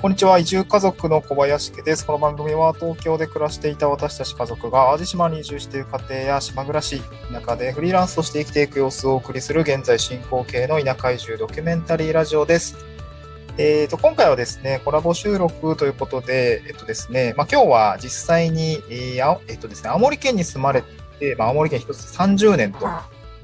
こんにちは。移住家族の小林家です。この番組は東京で暮らしていた私たち家族が淡路島に移住している家庭や島暮らし、田舎でフリーランスとして生きていく様子をお送りする現在進行形の田舎移住ドキュメンタリーラジオです。えー、と今回はですね、コラボ収録ということで、えっとですね、まあ、今日は実際に、えーあえっとですね、青森県に住まれて、まあ、青森県一つ30年と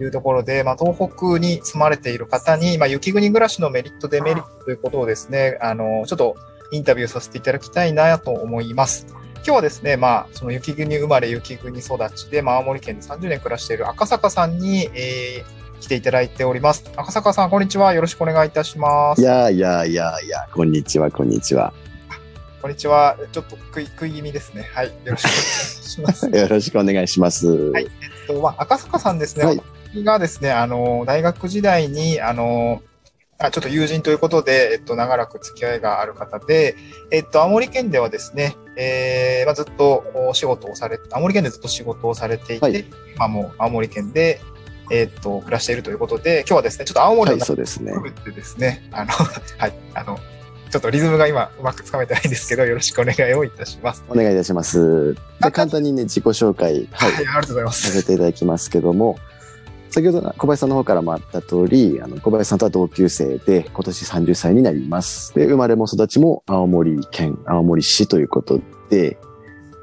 いうところで、まあ、東北に住まれている方に、まあ、雪国暮らしのメリット、デメリットということをですね、あの、ちょっとインタビューさせていただきたいなと思います。今日はですね、まあ、その雪国生まれ、雪国育ちで、まあ、青森県で30年暮らしている赤坂さんに、えー来ていただいております。赤坂さん、こんにちは。よろしくお願いいたします。いやいやいやいや、こんにちは、こんにちは。こんにちは。ちょっと食い食い気味ですね。はい。よろしくお願いします。よろしくお願いします。はいえっとまあ、赤坂さんですね、はい私がですね、あの、大学時代に、あの、あちょっと友人ということで、えっと、長らく付き合いがある方で、えっと、青森県ではですね、えーまあ、ずっとお仕事をされ、青森県でずっと仕事をされていて、はいまあもう青森県で、えっと、暮らしているということで、今日はですね、ちょっと青森はい、の中そうですねを。含めてですね、あの、はい、あの、ちょっとリズムが今うまくつかめてないんですけど、よろしくお願いをいたします。お願いいたします。で簡単にね、自己紹介、はい、はい、ありがとうございます。させていただきますけども、先ほど小林さんの方からもあった通り、あの小林さんとは同級生で、今年30歳になります。で、生まれも育ちも青森県、青森市ということで、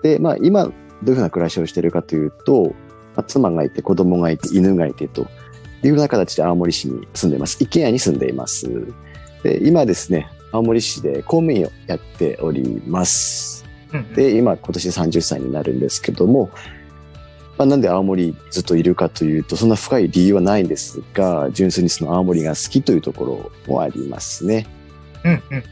で、まあ今、どういうふうな暮らしをしているかというと、まあ、妻がいて、子供がいて、犬がいてというような形で青森市に住んでいます。一軒家に住んでいます。で、今ですね、青森市で公務員をやっております。で、今、今年30歳になるんですけども、まあ、なんで青森にずっといるかというと、そんな深い理由はないんですが、純粋にその青森が好きというところもありますね。うんうん。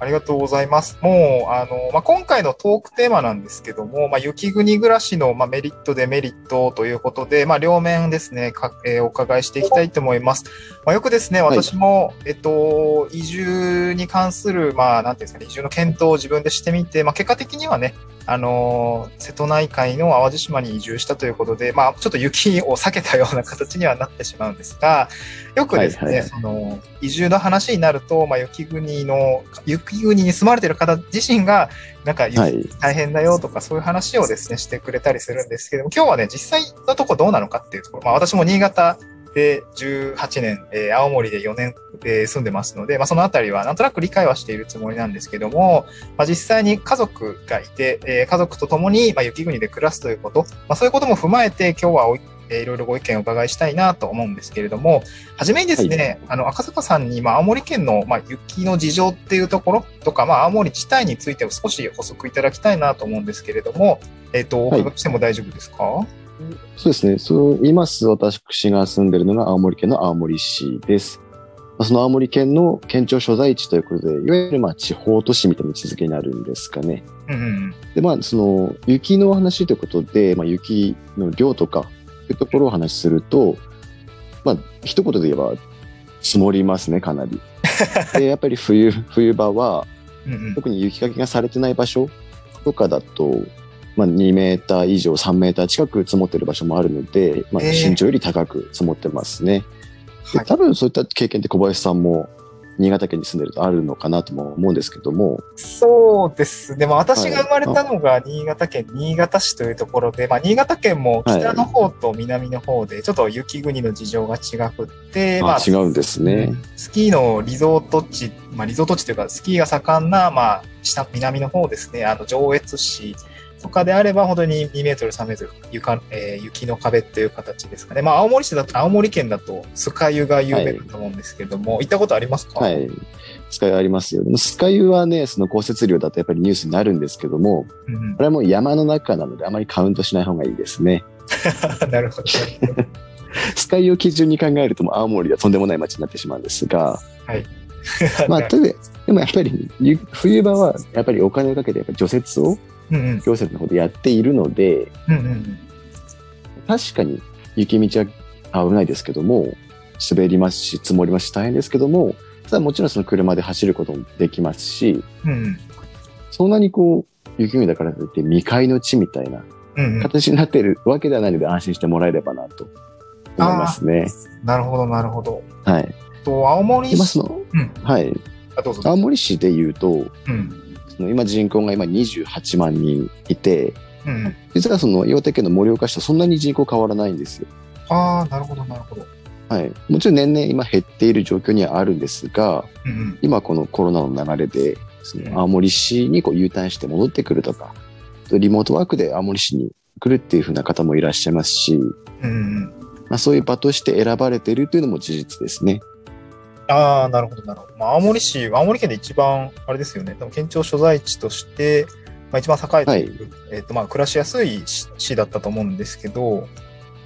ありがとうございます。もう、あの、まあ、今回のトークテーマなんですけども、まあ、雪国暮らしの、まあ、メリット、デメリットということで、まあ、両面ですね、かえーお伺いしていきたいと思います。まあ、よくですね、はい私も、えっと、移住に関する、まあ、なんていうんですかね、移住の検討を自分でしてみて、まあ、結果的にはね、あのー瀬戸内海の淡路島に移住したということで、まあ、ちょっと雪を避けたような形にはなってしまうんですが、よくですね、はいはいはいその、移住の話になると、まあ、雪国の、雪国に住まれている方自身が、なんか。大変だよとか、そういう話をですね、してくれたりするんですけども、今日はね、実際のとこどうなのかっていうところ、まあ、私も新潟で18年、えー青森で4年、えー住んでますので、まあ、そのあたりはなんとなく理解はしているつもりなんですけども、まあ、実際に家族がいて、えー家族と共に、まあ、雪国で暮らすということ、まあ、そういうことも踏まえて、今日はおい、えーいろいろご意見をお伺いしたいなと思うんですけれども、はじめにですね、あの、赤坂さんに、まあ、青森県の、まあ、雪の事情っていうところとか、まあ、青森自体についてを少し補足いただきたいなと思うんですけれども、えっ、と、おはい伺いしても大丈夫ですか、そうですね。そう言います。私が住んでるのが青森県の青森市です。まあその青森県の県庁所在地ということで、いわゆるまあ地方都市みたいな位置づけになるんですかね。うんうんで、まあ、その、雪の話ということで、まあ、雪の量とか、というところをお話しすると、まあ、一言で言えば、積もりますね、かなり。で、やっぱり冬、冬場は、特に雪かきがされてない場所とかだと、まあ、2メーター以上、3メーター近く積もってる場所もあるので、まあ、えー身長より高く積もってますね。ではい多分そういった経験って小林さんも新潟県に住んでるとあるのかなとも思うんですけども、そうですね。まあ、私が生まれたのが新潟県新潟市というところで、まあ、新潟県も北の方と南の方で、ちょっと雪国の事情が違くって、まあ、あ違うんですね。スキーのリゾート地、まあ、リゾート地というか、スキーが盛んな、まあ、下、南の方ですね、あの、上越市とかであれば、本当に2メートル、3メートル、床、えー雪の壁っていう形ですかね。まあ、青森市だと、青森県だと、酸ヶ湯が有名だと思うんですけれども、行ったことありますか？はい。スカイありますよ。でもスカイはね、その降雪量だとやっぱりニュースになるんですけども、うんうんこれはもう山の中なのであまりカウントしない方がいいですね。なるほど。スカイを基準に考えると青森ではとんでもない街になってしまうんですが、まあ、というでもやっぱりゆ冬場はやっぱりお金をかけてやっぱ除雪をうんうん行政の方でやっているので、うんうん確かに雪道は危ないですけども、滑りますし、積もりますし大変ですけども、ただもちろんその車で走ることもできますし、うんうんそんなにこう、雪国だからといって未開の地みたいな形になっているわけではないので安心してもらえればなと思いますね。なるほど、なるほど。はい。と青森市うんはい。あ、どうぞ。青森市で言うと、うん。今人口が今28万人いて、うん。実はその岩手県の盛岡市とそんなに人口変わらないんですよ。ああ、なるほど、なるほど。はい。もちろん年々今減っている状況にはあるんですが、うんうん。今このコロナの流れで、その青森市にこう U ターンして戻ってくるとか、リモートワークで青森市に来るっていう風な方もいらっしゃいますし、うんうん。まあ、そういう場として選ばれているというのも事実ですね。ああ、なるほど、なるほど。まあ、青森市、青森県で一番、あれですよね、でも県庁所在地として、まあ、一番栄えている、えっ、と、まあ、暮らしやすい市市だったと思うんですけど、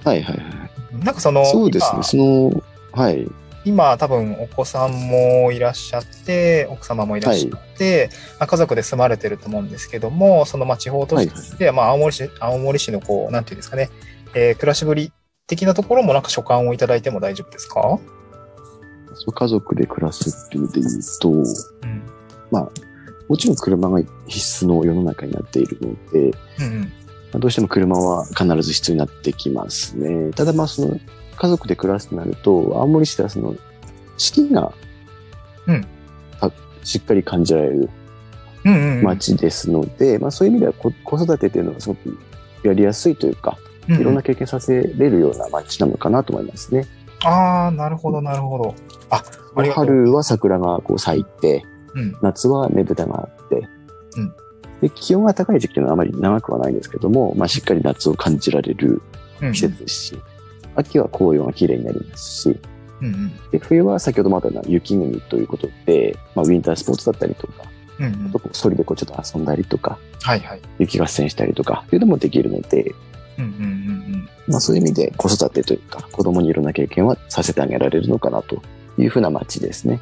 はいはいはい。なんかその、そうですね。その、はい。今、今多分お子さんもいらっしゃって、奥様もいらっしゃって、まあ、家族で住まれてると思うんですけども、そのまあ地方都市として、まあ青森市、青森市のこう、なんていうんですかね、えー暮らしぶり的なところもなんか所感をいただいても大丈夫ですか？家族で暮らすっていうで言うと、うん。もちろん車が必須の世の中になっているので、うんうん。まあどうしても車は必ず必要になってきますね。ただまあその家族で暮らすとなると、青森市ではその四季が、うんたしっかり感じられるうんうんうん。街ですので、まあそういう意味では子子育てというのはすごくやりやすいというか、うんうんいろんな経験させれるような街なのかなと思いますね。ああ、なるほど、なるほど。あ。春は桜がこう咲いて、うん。夏はねぶたがあって、うんで気温が高い時期というのはあまり長くはないんですけども、まあ、しっかり夏を感じられるうん季節ですし、秋は紅葉が綺麗になりますし、うんうん。で冬は先ほどもあったような雪国ということで、まあ、ウィンタースポーツだったりとか、うんうんあとこうソリでこうちょっと遊んだりとか、はいはい。雪合戦したりとかっていうのもできるので、うんうんうんまあ、そういう意味で子育てというか、子供にいろんな経験はさせてあげられるのかなというふうな街ですね。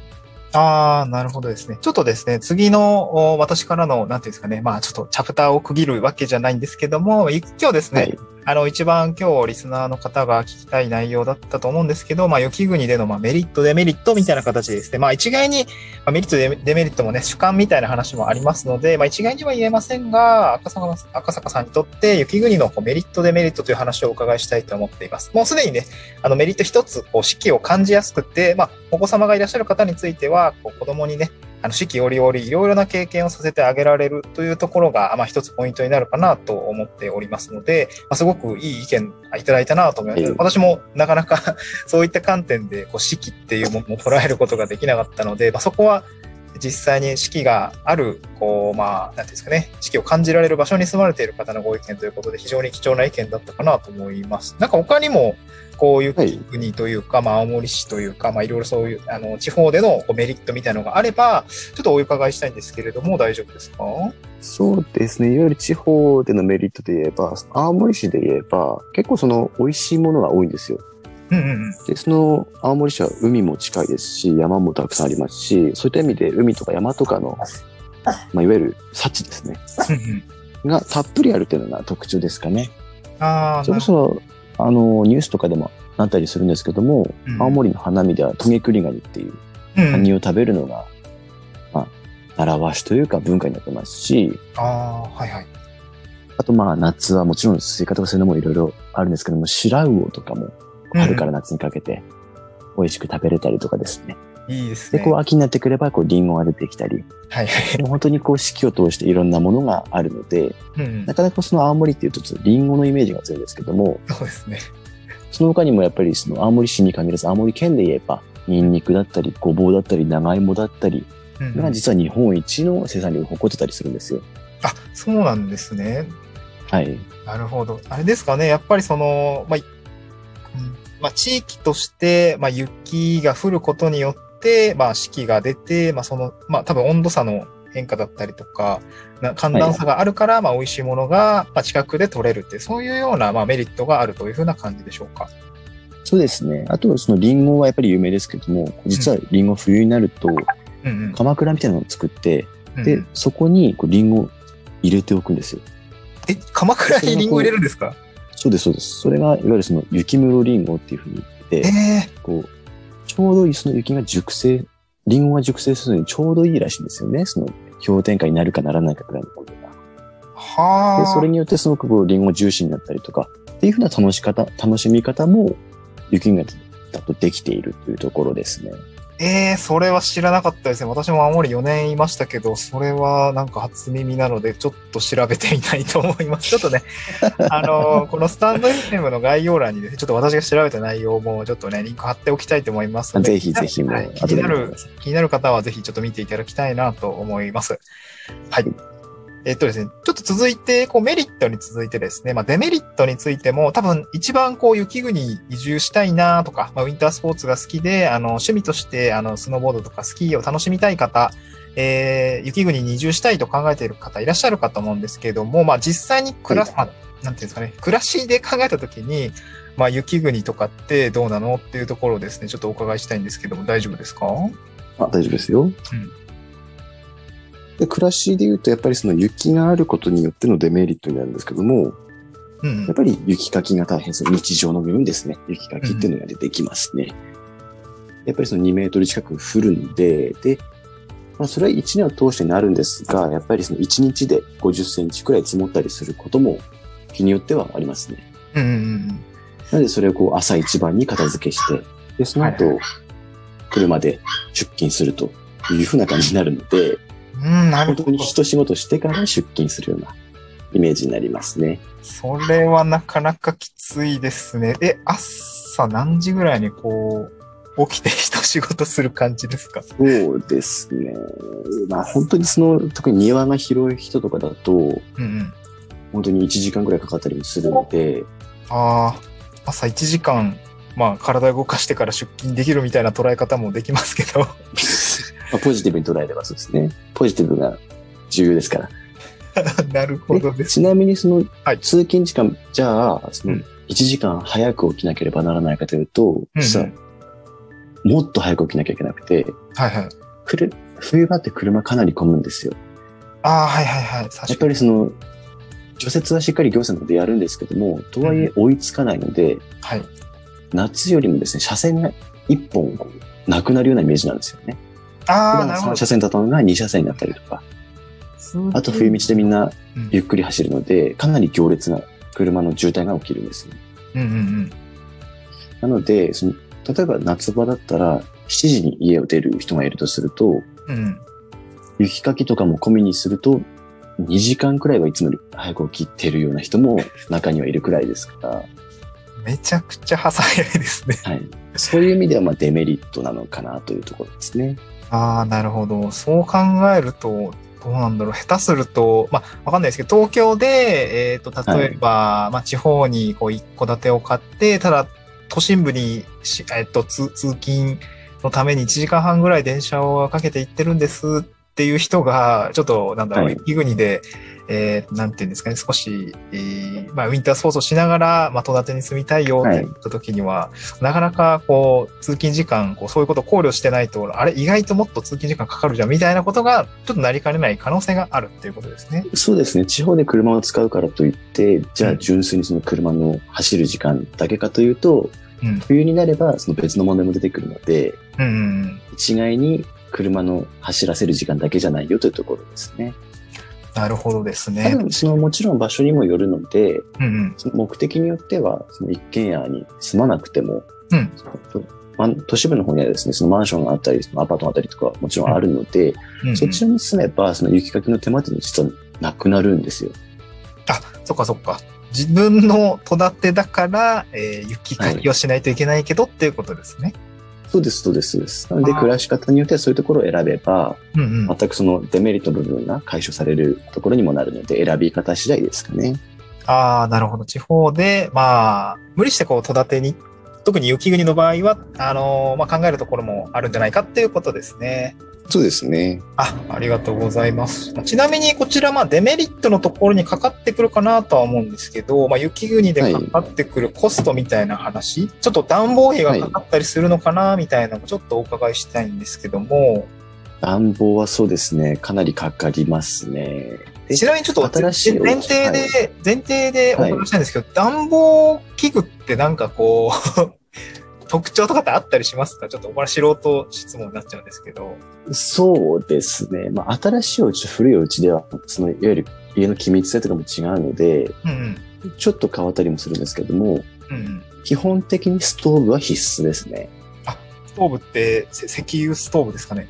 うん。ああ、なるほどですね。ちょっとですね、次のお私からの、なんていうんですかね、まあちょっとチャプターを区切るわけじゃないんですけども、い今日ですね、はい。あの、一番今日リスナーの方が聞きたい内容だったと思うんですけど、まあ、雪国でのまメリット、デメリットみたいな形ですね、まあ、一概に、ま、メリット、デメリットもね、主観みたいな話もありますので、まあ、一概には言えませんが、赤坂赤坂さんにとって雪国のこうメリット、デメリットという話をお伺いしたいと思っています。もうすでにね、あのメリット一つ、こう、四季を感じやすくて、まあ、お子様がいらっしゃる方については、こう子供にね、あの四季折々いろいろな経験をさせてあげられるというところが、まあ、一つポイントになるかなと思っておりますので、まあ、すごくいい意見いただいたなと思います。はい私もなかなか そういった観点でこう四季っていうものを捉えることができなかったので、まあ、そこは実際に四季がある、こう、まあ、なんていうんですかね、四季を感じられる場所に住まれている方のご意見ということで、非常に貴重な意見だったかなと思います。なんか他にも、こういうはい国というか、まあ、青森市というか、まあ、いろいろそういう、あの、地方でのこうメリットみたいなのがあれば、ちょっとお伺いしたいんですけれども、大丈夫ですか？そうですね。いわゆる地方でのメリットで言えば、青森市で言えば、結構その美味しいものが多いんですよ。で、その青森市は海も近いですし、山もたくさんありますし、そういった意味で海とか山とかの、まあ、いわゆる幸ですね。がたっぷりあるというのが特徴ですかね。ああ、それこそ、あの、ニュースとかでもなったりするんですけども、うん青森の花見ではトゲクリガニっていううんカニを食べるのが、まあ、習わしというか文化になってますし、ああ、はいはい。あとまあ夏はもちろんスイカとかそういうのもいろいろあるんですけども、白魚とかも春から夏にかけて美味しく食べれたりとかですね。で、いいですね。こう秋になってくればこうリンゴが出てきたり、はいはい。もう本当にこう四季を通していろんなものがあるので、うんなかなかその青森っていうとちょっとリンゴのイメージが強いんですけども、そうですね。その他にもやっぱりその青森市に限らず青森県で言えば、ニンニクだったり、ごぼうだったり、長芋だったり、うんが実は日本一の生産量を誇ってたりするんですよ。あ、そうなんですね。はい。なるほど。あれですかね。やっぱりその、まあ、まあ、地域として、まあ、雪が降ることによって、まあ、四季が出て、まあ、その、まあ、多分温度差の変化だったりとか、な寒暖差があるから、まあ、美味しいものが、まあ、近くで取れるってそういうような、まあ、メリットがあるというふうな感じでしょうか。そうですね。あと、そのリンゴはやっぱり有名ですけども、実はリンゴ冬になると。鎌倉みたいなのを作って、うんで、そこにこうリンゴを入れておくんですよ。え、鎌倉にリンゴ入れるんですか？そうです、そうです。それが、いわゆるその雪室リンゴっていうふうに言えって、えこう、ちょうどいいその雪が熟成、リンゴが熟成するのにちょうどいいらしいんですよね。その氷点下になるかならないかぐらいの温度が。で、はあ。それによってすごくこうリンゴがジューシーになったりとか、っていうふうな楽し方、楽しみ方も雪がだとできているというところですね。えー、それは知らなかったですね。私も青森4年いましたけど、それはなんか初耳なので、ちょっと調べてみたいと思います。ちょっとね、あのーこのスタンド FM の概要欄にですね、ちょっと私が調べた内容もちょっとね、リンク貼っておきたいと思いますので、ぜひぜひはい気になる。気になる方はぜひちょっと見ていただきたいなと思います。はい。えっとですね、ちょっと続いて、こうメリットに続いてですね、まあデメリットについても多分一番こう雪国に移住したいなとか、まあウィンタースポーツが好きで、あの趣味としてあのスノーボードとかスキーを楽しみたい方、えー、雪国に移住したいと考えている方いらっしゃるかと思うんですけれども、まあ実際に暮らす、まあなんていうんですかね、暮らしで考えたときに、まあ雪国とかってどうなのっていうところをですね、ちょっとお伺いしたいんですけども、大丈夫ですか？あ大丈夫ですよ。で暮らしで言うと、やっぱりその雪があることによってのデメリットになるんですけども、うんやっぱり雪かきが大変です。日常の部分ですね。雪かきっていうのが出てきますね。やっぱりその2メートル近く降るんで、で、まあそれは1年を通してなるんですが、やっぱりその1日で50センチくらい積もったりすることも日によってはありますね。うんうんうん。なのでそれをこう朝一番に片付けして、で、その後、はい車で出勤するというふうな感じになるので、うん、なるほど本当に。一仕事してから出勤するようなイメージになりますね。それはなかなかきついですね。え、朝何時ぐらいにこう、起きて一仕事する感じですか？そうですね。まあ本当にその、特に庭が広い人とかだと、うんうん。本当に1時間くらいかかったりもするので、ああ、朝1時間、まあ体を動かしてから出勤できるみたいな捉え方もできますけど。まあ、ポジティブに捉えればそうですね。ポジティブが重要ですから。なるほどです。でちなみにそのはい通勤時間、じゃあ、そのうん1時間早く起きなければならないかというと、うん実はもっと早く起きなきゃいけなくて、はいはい。くる冬場って車かなり混むんですよ。ああ、はいはいはい。やっ。ぱりその、除雪はしっかり行政の方でやるんですけども、とはいえ追いつかないので、はい。夏よりもですね、車線が1本なくなるようなイメージなんですよね。ああ、普段3なるほど車線だったのが2車線になったりとか、あと冬道でみんなうんゆっくり走るので、かなり行列な車の渋滞が起きるんですよ。うんうんなので、その例えば夏場だったら7時に家を出る人がいるとすると、うん。うん。雪かきとかも込みにすると、2時間くらいはいつもより早く起きてるような人も 中にはいるくらいですから、めちゃくちゃ早いですね。はい。そういう意味ではまあデメリットなのかなというところですね。ああ、なるほど。そう考えると、どうなんだろう。下手すると、まあ、わかんないですけど、東京で、えっ、と、例えば、まあ、地方に、こう、一戸建てを買って、ただ、都心部にし、えっ、と、通、通勤のために1時間半ぐらい電車をかけて行ってるんですっていう人が、ちょっと、なんだろう、はい雪国で、えー、なんていうんですかね、少し、えー、まあ、ウィンタースポーツをしながら、まあ、戸建てに住みたいよって言った時には、なかなか、こう、通勤時間、こう、そういうことを考慮してないと、あれ、意外ともっと通勤時間かかるじゃん、みたいなことが、ちょっとなりかねない可能性があるっていうことですね。そうですね。地方で車を使うからといって、じゃあうん純粋にその車の走る時間だけかというと、うん冬になればその別の問題も出てくるので、うんうんうん。一概に車の走らせる時間だけじゃないよというところですね。なるほどですたね。だ、そのもちろん場所にもよるので、うんうん。その目的によっては、その一軒家に住まなくても、うん都市部の方にはですね、そのマンションがあったり、そのアパートがあったりとかもちろんあるので、うんうんそちらに住めば、その雪かきの手間って実はなくなるんですよ。あ、そっかそっか。自分の戸建てだから、えー雪かきをしないといけないけどっていうことですね。そうです、そうです、そうです。なので、暮らし方によってはそういうところを選べば、うんうん。全くそのデメリット部分が解消されるところにもなるので、選び方次第ですかね。ああ、なるほど。地方で、まあ、無理してこう、戸建てに、特に雪国の場合は、あのーまあ、考えるところもあるんじゃないかっていうことですね。そうですね。あ、ありがとうございます。ちなみにこちら、まあ、デメリットのところにかかってくるかなとは思うんですけど、まあ、雪国でかかってくるコストみたいな話、ちょっと暖房費がかかったりするのかな、みたいなのもちょっとお伺いしたいんですけども、暖房はそうですね、かなりかかりますね。でちなみにちょっと新しいお前提で、は前提でお伺いしたいんですけど、暖房器具ってなんかこう、特徴とかってあったりしますか？ちょっとお前素人質問になっちゃうんですけど。そうですね。まあ、新しいお家と古いお家では、その、いわゆる家の気密性とかも違うので、うんちょっと変わったりもするんですけども、うん。うんうん。基本的にストーブは必須ですね。ストーブってせ石油ストーブですかね？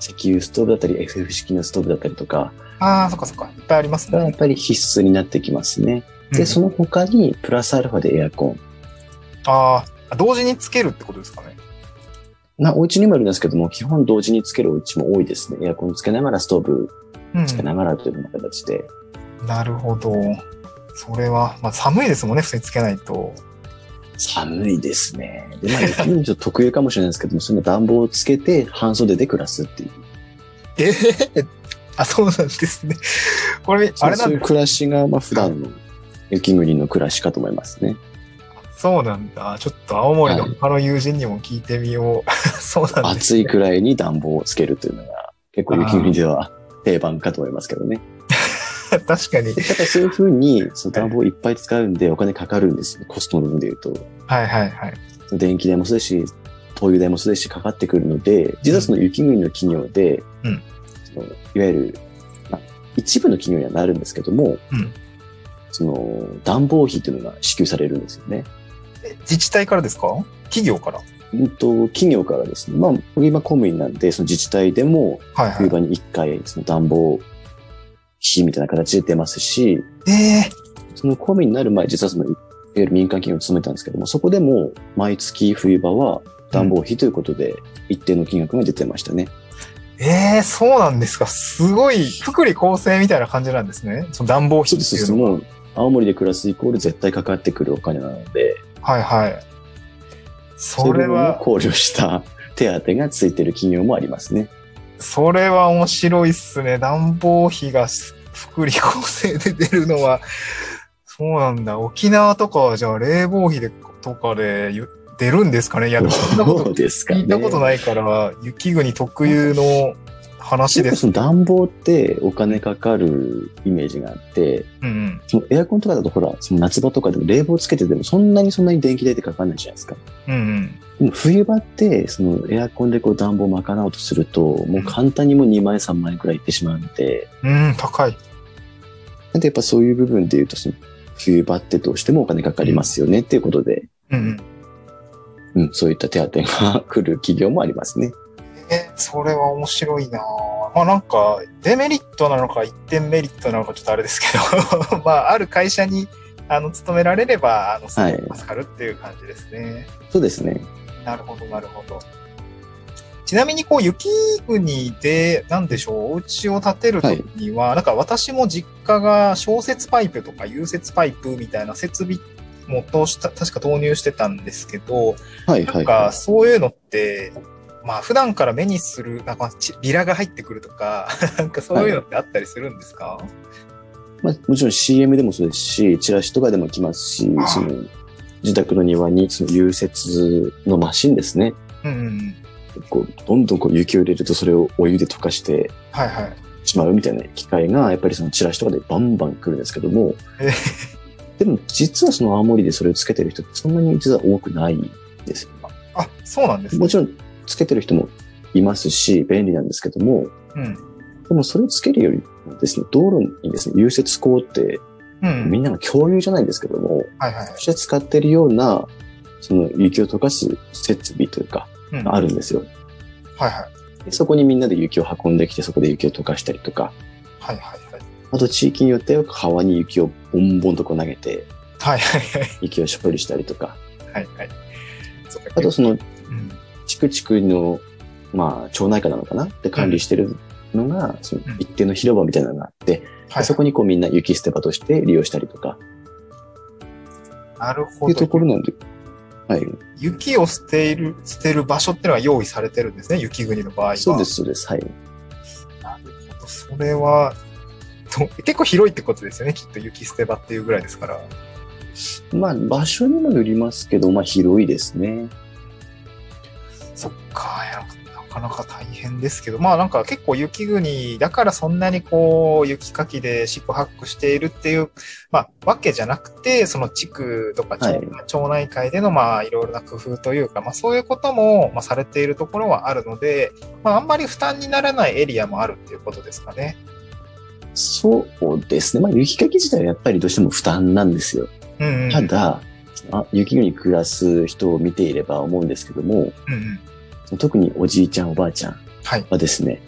石油ストーブだったり FF 式のストーブだったりとか、ああ、そっかそっか。いっぱいありますね。がやっぱり必須になってきますね。で、うんその他にプラスアルファでエアコン。ああ、同時につけるってことですかね。まあ、お家にもあるんですけども、基本同時につけるお家も多いですね。エアコンつけながらストーブうんつけながらというような形で。なるほど。それは、まあ寒いですもんね、普通につけないと。寒いですね。で、まあ、雪国ちょっと特有かもしれないですけども、その暖房をつけて半袖で暮らすっていう。ええあ、そうなんですね。これ、あれなんだ。そういう暮らしが、まあ、普段の雪国の暮らしかと思いますね。そうなんだ。ちょっと青森のはい他の友人にも聞いてみよう。そうなんです、ね。暑いくらいに暖房をつけるというのが、結構雪国では定番かと思いますけどね。確かに。ただそういうふうに、その暖房いっぱい使うんでお金かかるんですよ。コストの部分で言うと。はいはいはい。電気代もそうですし、灯油代もそうですし、かかってくるので、実はその雪国の企業で、うんそのいわゆる、まあ、一部の企業にはなるんですけども、うんその暖房費っていうのが支給されるんですよね。え自治体からですか？企業から？うんと、企業からですね、まあ、僕今公務員なんで、その自治体でも。冬場に1回、その暖房費みたいな形で出ますし、ええその公務員になる前、実はその、いわゆる民間企業に勤めたんですけども、そこでも毎月冬場は暖房費ということで、一定の金額が出てましたね。ええそうなんですか。すごい、福利厚生みたいな感じなんですね。その暖房費そうです、っていうのは。もう、青森で暮らすイコール絶対かかってくるお金なので、はいはい。それは、考慮した手当がついてる企業もありますね。それは面白いっすね。暖房費が福利厚生で出るのは、そうなんだ。沖縄とかはじゃあ冷房費でとかでゆ出るんですかね？いや、そんなこ そとうですかね。聞いたことないから、雪国特有の話です。その暖房ってお金かかるイメージがあって、うんうん。そのエアコンとかだとほら、その夏場とかでも冷房つけててもそんなにそんなに電気代ってかかんないじゃないですか。うんうん。でも冬場って、そのエアコンでこう暖房を賄おうとすると、もう簡単にもう2万円3万円くらいいってしまうんで、うん、高い。なんでやっぱそういう部分で言うと、その冬場ってどうしてもお金かかりますよねっていうことで、うんうん。うん、そういった手当が来る企業もありますね。え、それは面白いなぁまあなんか、デメリットなのか一点メリットなのかちょっとあれですけど、まあある会社に、あの、勤められれば、あの、助かるっていう感じですね。そうですね。なるほど、なるほど。ちなみに、こう、雪国で、なんでしょう、お家を建てるときには、なんか私も実家が小雪パイプとか融雪パイプみたいな設備も通した、確か投入してたんですけど、はいはい、なんかはそういうのって、まあ普段から目にする、なんかちビラが入ってくるとか、なんかそういうのってあったりするんですか、い。まあ、もちろん CM でもそうですし、チラシとかでも来ますしあ、その自宅の庭にその融雪のマシンですね。うん、うんうん。こうどんどんこう雪を入れるとそれをお湯で溶かしてはいはい。しまうみたいな機械が、やっぱりそのチラシとかでバンバン来るんですけども、えでも実はその青森でそれをつけてる人ってそんなに実は多くないんですよ。あ、そうなんですね。もちろんつけてる人もいますし、便利なんですけども、うん。でもそれをつけるよりもですね、道路にですね、融雪口ってうん。みんなが共有じゃないんですけども、はいはい。そして使ってるような、その雪を溶かす設備というか、うん。があるんですよ。はいはい。でそこにみんなで雪を運んできて、そこで雪を溶かしたりとか、はいはいはい。あと地域によっては川に雪をボンボンとこう投げて、はいはいはい。雪を処理したりとか、はいはい。あとその、うん。地区地区の、まあ、町内会なのかな？って管理してるのが、そのうん一定の広場みたいなのがあって、はい。そこにこうみんな雪捨て場として利用したりとか、なるほっていうとこど。ろなんで、はい。雪を捨てる、捨てる場所っていうのが用意されてるんですね。雪国の場合は。そうです、そうです。はい。なるほど。それは、と結構広いってことですよね。きっと雪捨て場っていうぐらいですから。まあ、場所にもよりますけど、まあ、広いですね。か、なかなか大変ですけど、まあなんか結構雪国だからそんなにこう雪かきで四苦八苦しているっていう、まあわけじゃなくて、その地区とか町,、はい町内会でのまあいろいろな工夫というか、まあそういうこともまあされているところはあるので、まああんまり負担にならないエリアもあるっていうことですかね。そうですね。まあ、雪かき自体はやっぱりどうしても負担なんですよ。うんうん。ただ、あ雪国に暮らす人を見ていれば思うんですけども、うんうん。特におじいちゃんおばあちゃんはい。はですね、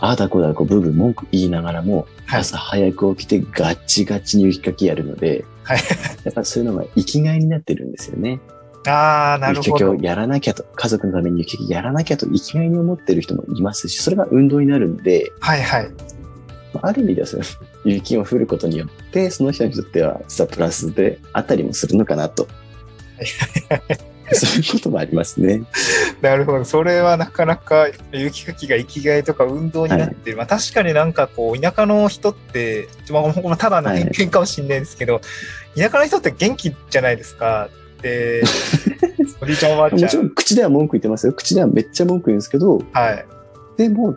ああだこうだこうブーブー文句言いながらも、はい朝早く起きてガッチガチに雪かきやるので、はい。やっぱそういうのが生きがいになってるんですよね。ああ、なるほど雪かきを。やらなきゃと、家族のために雪かきやらなきゃと生きがいに思ってる人もいますし、それが運動になるんで、はいはい。まあある意味ではその雪が降ることによって、その人にとっては実はプラスであったりもするのかなと。そういうこともありますね。なるほど。それはなかなか雪かきが生きがいとか運動になってる。まあ確かになんかこう、田舎の人って、まあ、まあただの偏見かもしれないですけど、田舎の人って元気じゃないですか？で、おじいちゃんおばあちゃん。もちろん口では文句言ってますよ。口ではめっちゃ文句言うんですけど、はい。でも、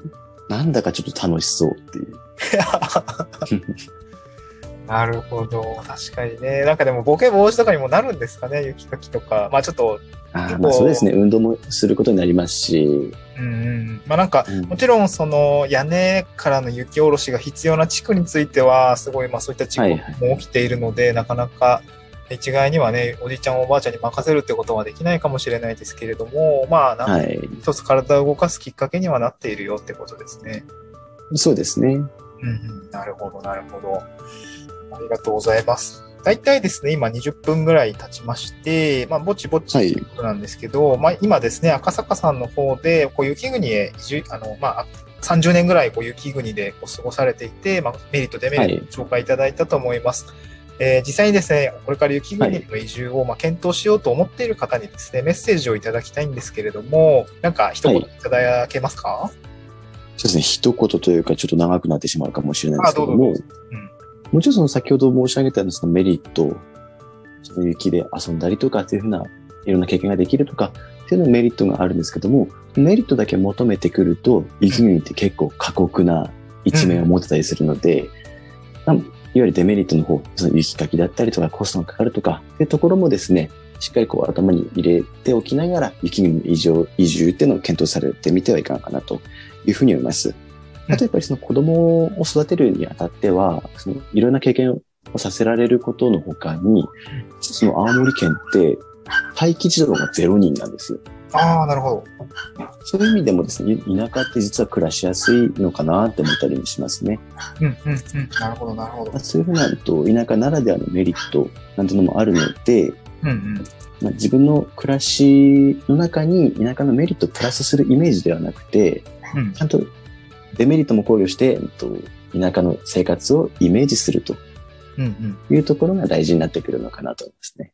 なんだかちょっと楽しそうっていう。なるほど。確かにね。なんかでもボケ防止とかにもなるんですかね、雪かきとか。まあちょっと、あーまあそうですね。運動もすることになりますし、うんうん。まあなんか、うんもちろんその屋根からの雪下ろしが必要な地区については、すごいまあそういった地はい区も起きているので、なかなか一概にはね、おじいちゃんおばあちゃんに任せるってことはできないかもしれないですけれども、まあなんかはい。一つ体を動かすきっかけにはなっているよってことですね。そうですね。うんうん、なるほど、なるほど。ありがとうございます。大体ですね、今20分ぐらい経ちまして、まあ、ぼちぼちとはい。いうことなんですけど、まあ、今ですね、赤坂さんの方で、こう、雪国へ移住、あの、まあ、30年ぐらい、こう、雪国でこう過ごされていて、まあ、メリット、デメリットを紹介いただいたと思います。えー実際にですね、これから雪国への移住を、まあ、検討しようと思っている方にですね、メッセージをいただきたいんですけれども、なんか一言い。ただけますか、そうですね。一言というか、ちょっと長くなってしまうかもしれないですけども、あどうぞ。うんもちろんその先ほど申し上げたようなそのメリット、その雪で遊んだりとかっていうふうな、いろんな経験ができるとかっていうのメリットがあるんですけども、メリットだけ求めてくると、雪国って結構過酷な一面を持ってたりするので、まあいわゆるデメリットの方、その雪かきだったりとかコストがかかるとかっていうところもですね、しっかりこう頭に入れておきながら、雪国の移住移住っていうのを検討されてみてはいかがかなというふうに思います。あとやっぱりその子供を育てるにあたっては、そのいろんな経験をさせられることの他に、その青森県って待機児童が0人なんですよ。ああ、なるほど。そういう意味でもですね、田舎って実は暮らしやすいのかなって思ったりもしますね。うん、うん、うん。なるほど、なるほど。そういうふうになると、田舎ならではのメリットなんてのもあるので、うん、うん。まあ、自分の暮らしの中に田舎のメリットをプラスするイメージではなくて、うんちゃんとデメリットも考慮して、えっと田舎の生活をイメージするとうん、うん。いうところが大事になってくるのかなと思いますね。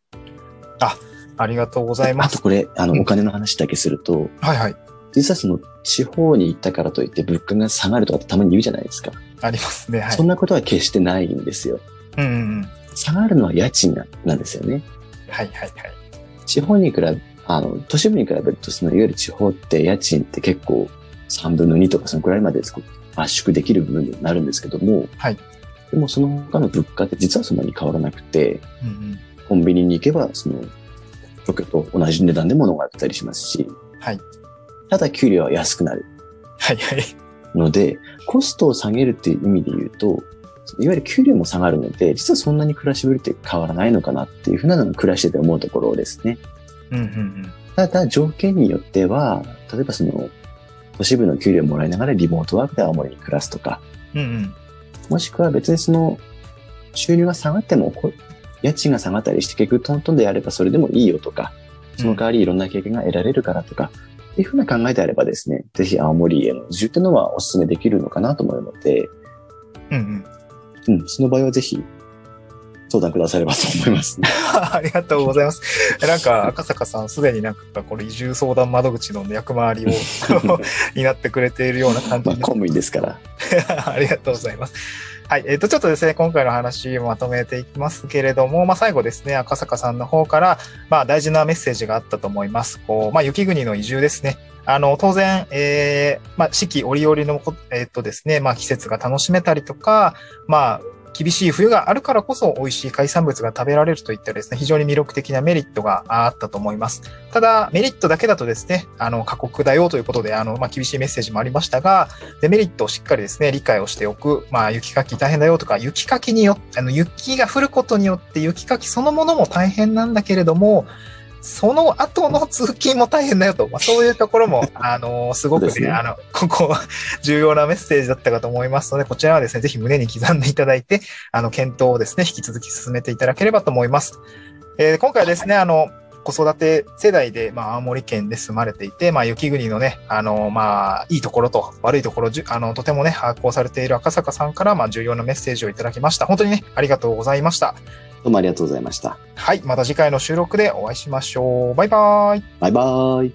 ありがとうございます。あとこれ、あの、うんお金の話だけすると、はいはい。実はその地方に行ったからといって物価が下がるとかってたまに言うじゃないですか。ありますね。はい。そんなことは決してないんですよ。うん、うん、うん。下がるのは家賃ななんですよね。はい、はい、はい。地方に比べ、あの、都市部に比べると、そのいわゆる地方って家賃って結構3分の2とかそのくらいまで圧縮できる部分になるんですけども、はい。でもその他の物価って実はそんなに変わらなくて、うん、うん。コンビニに行けば、その、東京と同じ値段で物が売ったりしますし、はい。ただ給料は安くなるはい、はい。ので、コストを下げるっていう意味で言うと、いわゆる給料も下がるので、実はそんなに暮らしぶりって変わらないのかなっていうふうなのが暮らしてて思うところですね。うん、うん、うん。ただ条件によっては、例えばその、都市部の給料をもらいながらリモートワークで青森に暮らすとか、うん、うん。もしくは別にその、収入が下がっても、こ家賃が下がったりして結局トントンでやればそれでもいいよとか、その代わりいろんな経験が得られるからとか、っていうふうな考えであればですね、ぜひ青森への移住っていうのはお勧めできるのかなと思うので、うん、うん。うん、その場合はぜひ相談くださればと思います、ね。ありがとうございます。なんか、赤坂さん、すでになんか、これ移住相談窓口の役回りを になってくれているような感じまあ、で公務員ですから。ありがとうございます。はい。えっ、と、ちょっとですね、今回の話をまとめていきますけれども、まあ、最後ですね、赤坂さんの方から、まあ、大事なメッセージがあったと思います。こう、まあ、雪国の移住ですね。あの、当然、えー、まあ、四季折々のこ、えっ、とですね、まあ、季節が楽しめたりとか、まあ、厳しい冬があるからこそ美味しい海産物が食べられるといったですね、非常に魅力的なメリットがあったと思います。ただ、メリットだけだとですね、あの、過酷だよということで、あの、まあ、厳しいメッセージもありましたが、デメリットをしっかりですね、理解をしておく。まあ、雪かき大変だよとか、雪かきによって、あの、雪が降ることによって雪かきそのものも大変なんだけれども、その後の通勤も大変だよと、まあ、そういうところも、あの、すごくね、ねあの、ここ、重要なメッセージだったかと思いますので、こちらはですね、ぜひ胸に刻んでいただいて、あの、検討をですね、引き続き進めていただければと思います。えー今回はですね、あの、子育て世代で、まあ、青森県で住まれていて、まあ、雪国のね、あの、まあ、いいところと悪いところ、あの、とてもね、把握をされている赤坂さんから、まあ、重要なメッセージをいただきました。本当にね、ありがとうございました。どうもありがとうございました。はい、また次回の収録でお会いしましょう。バイバイ。バイバイ。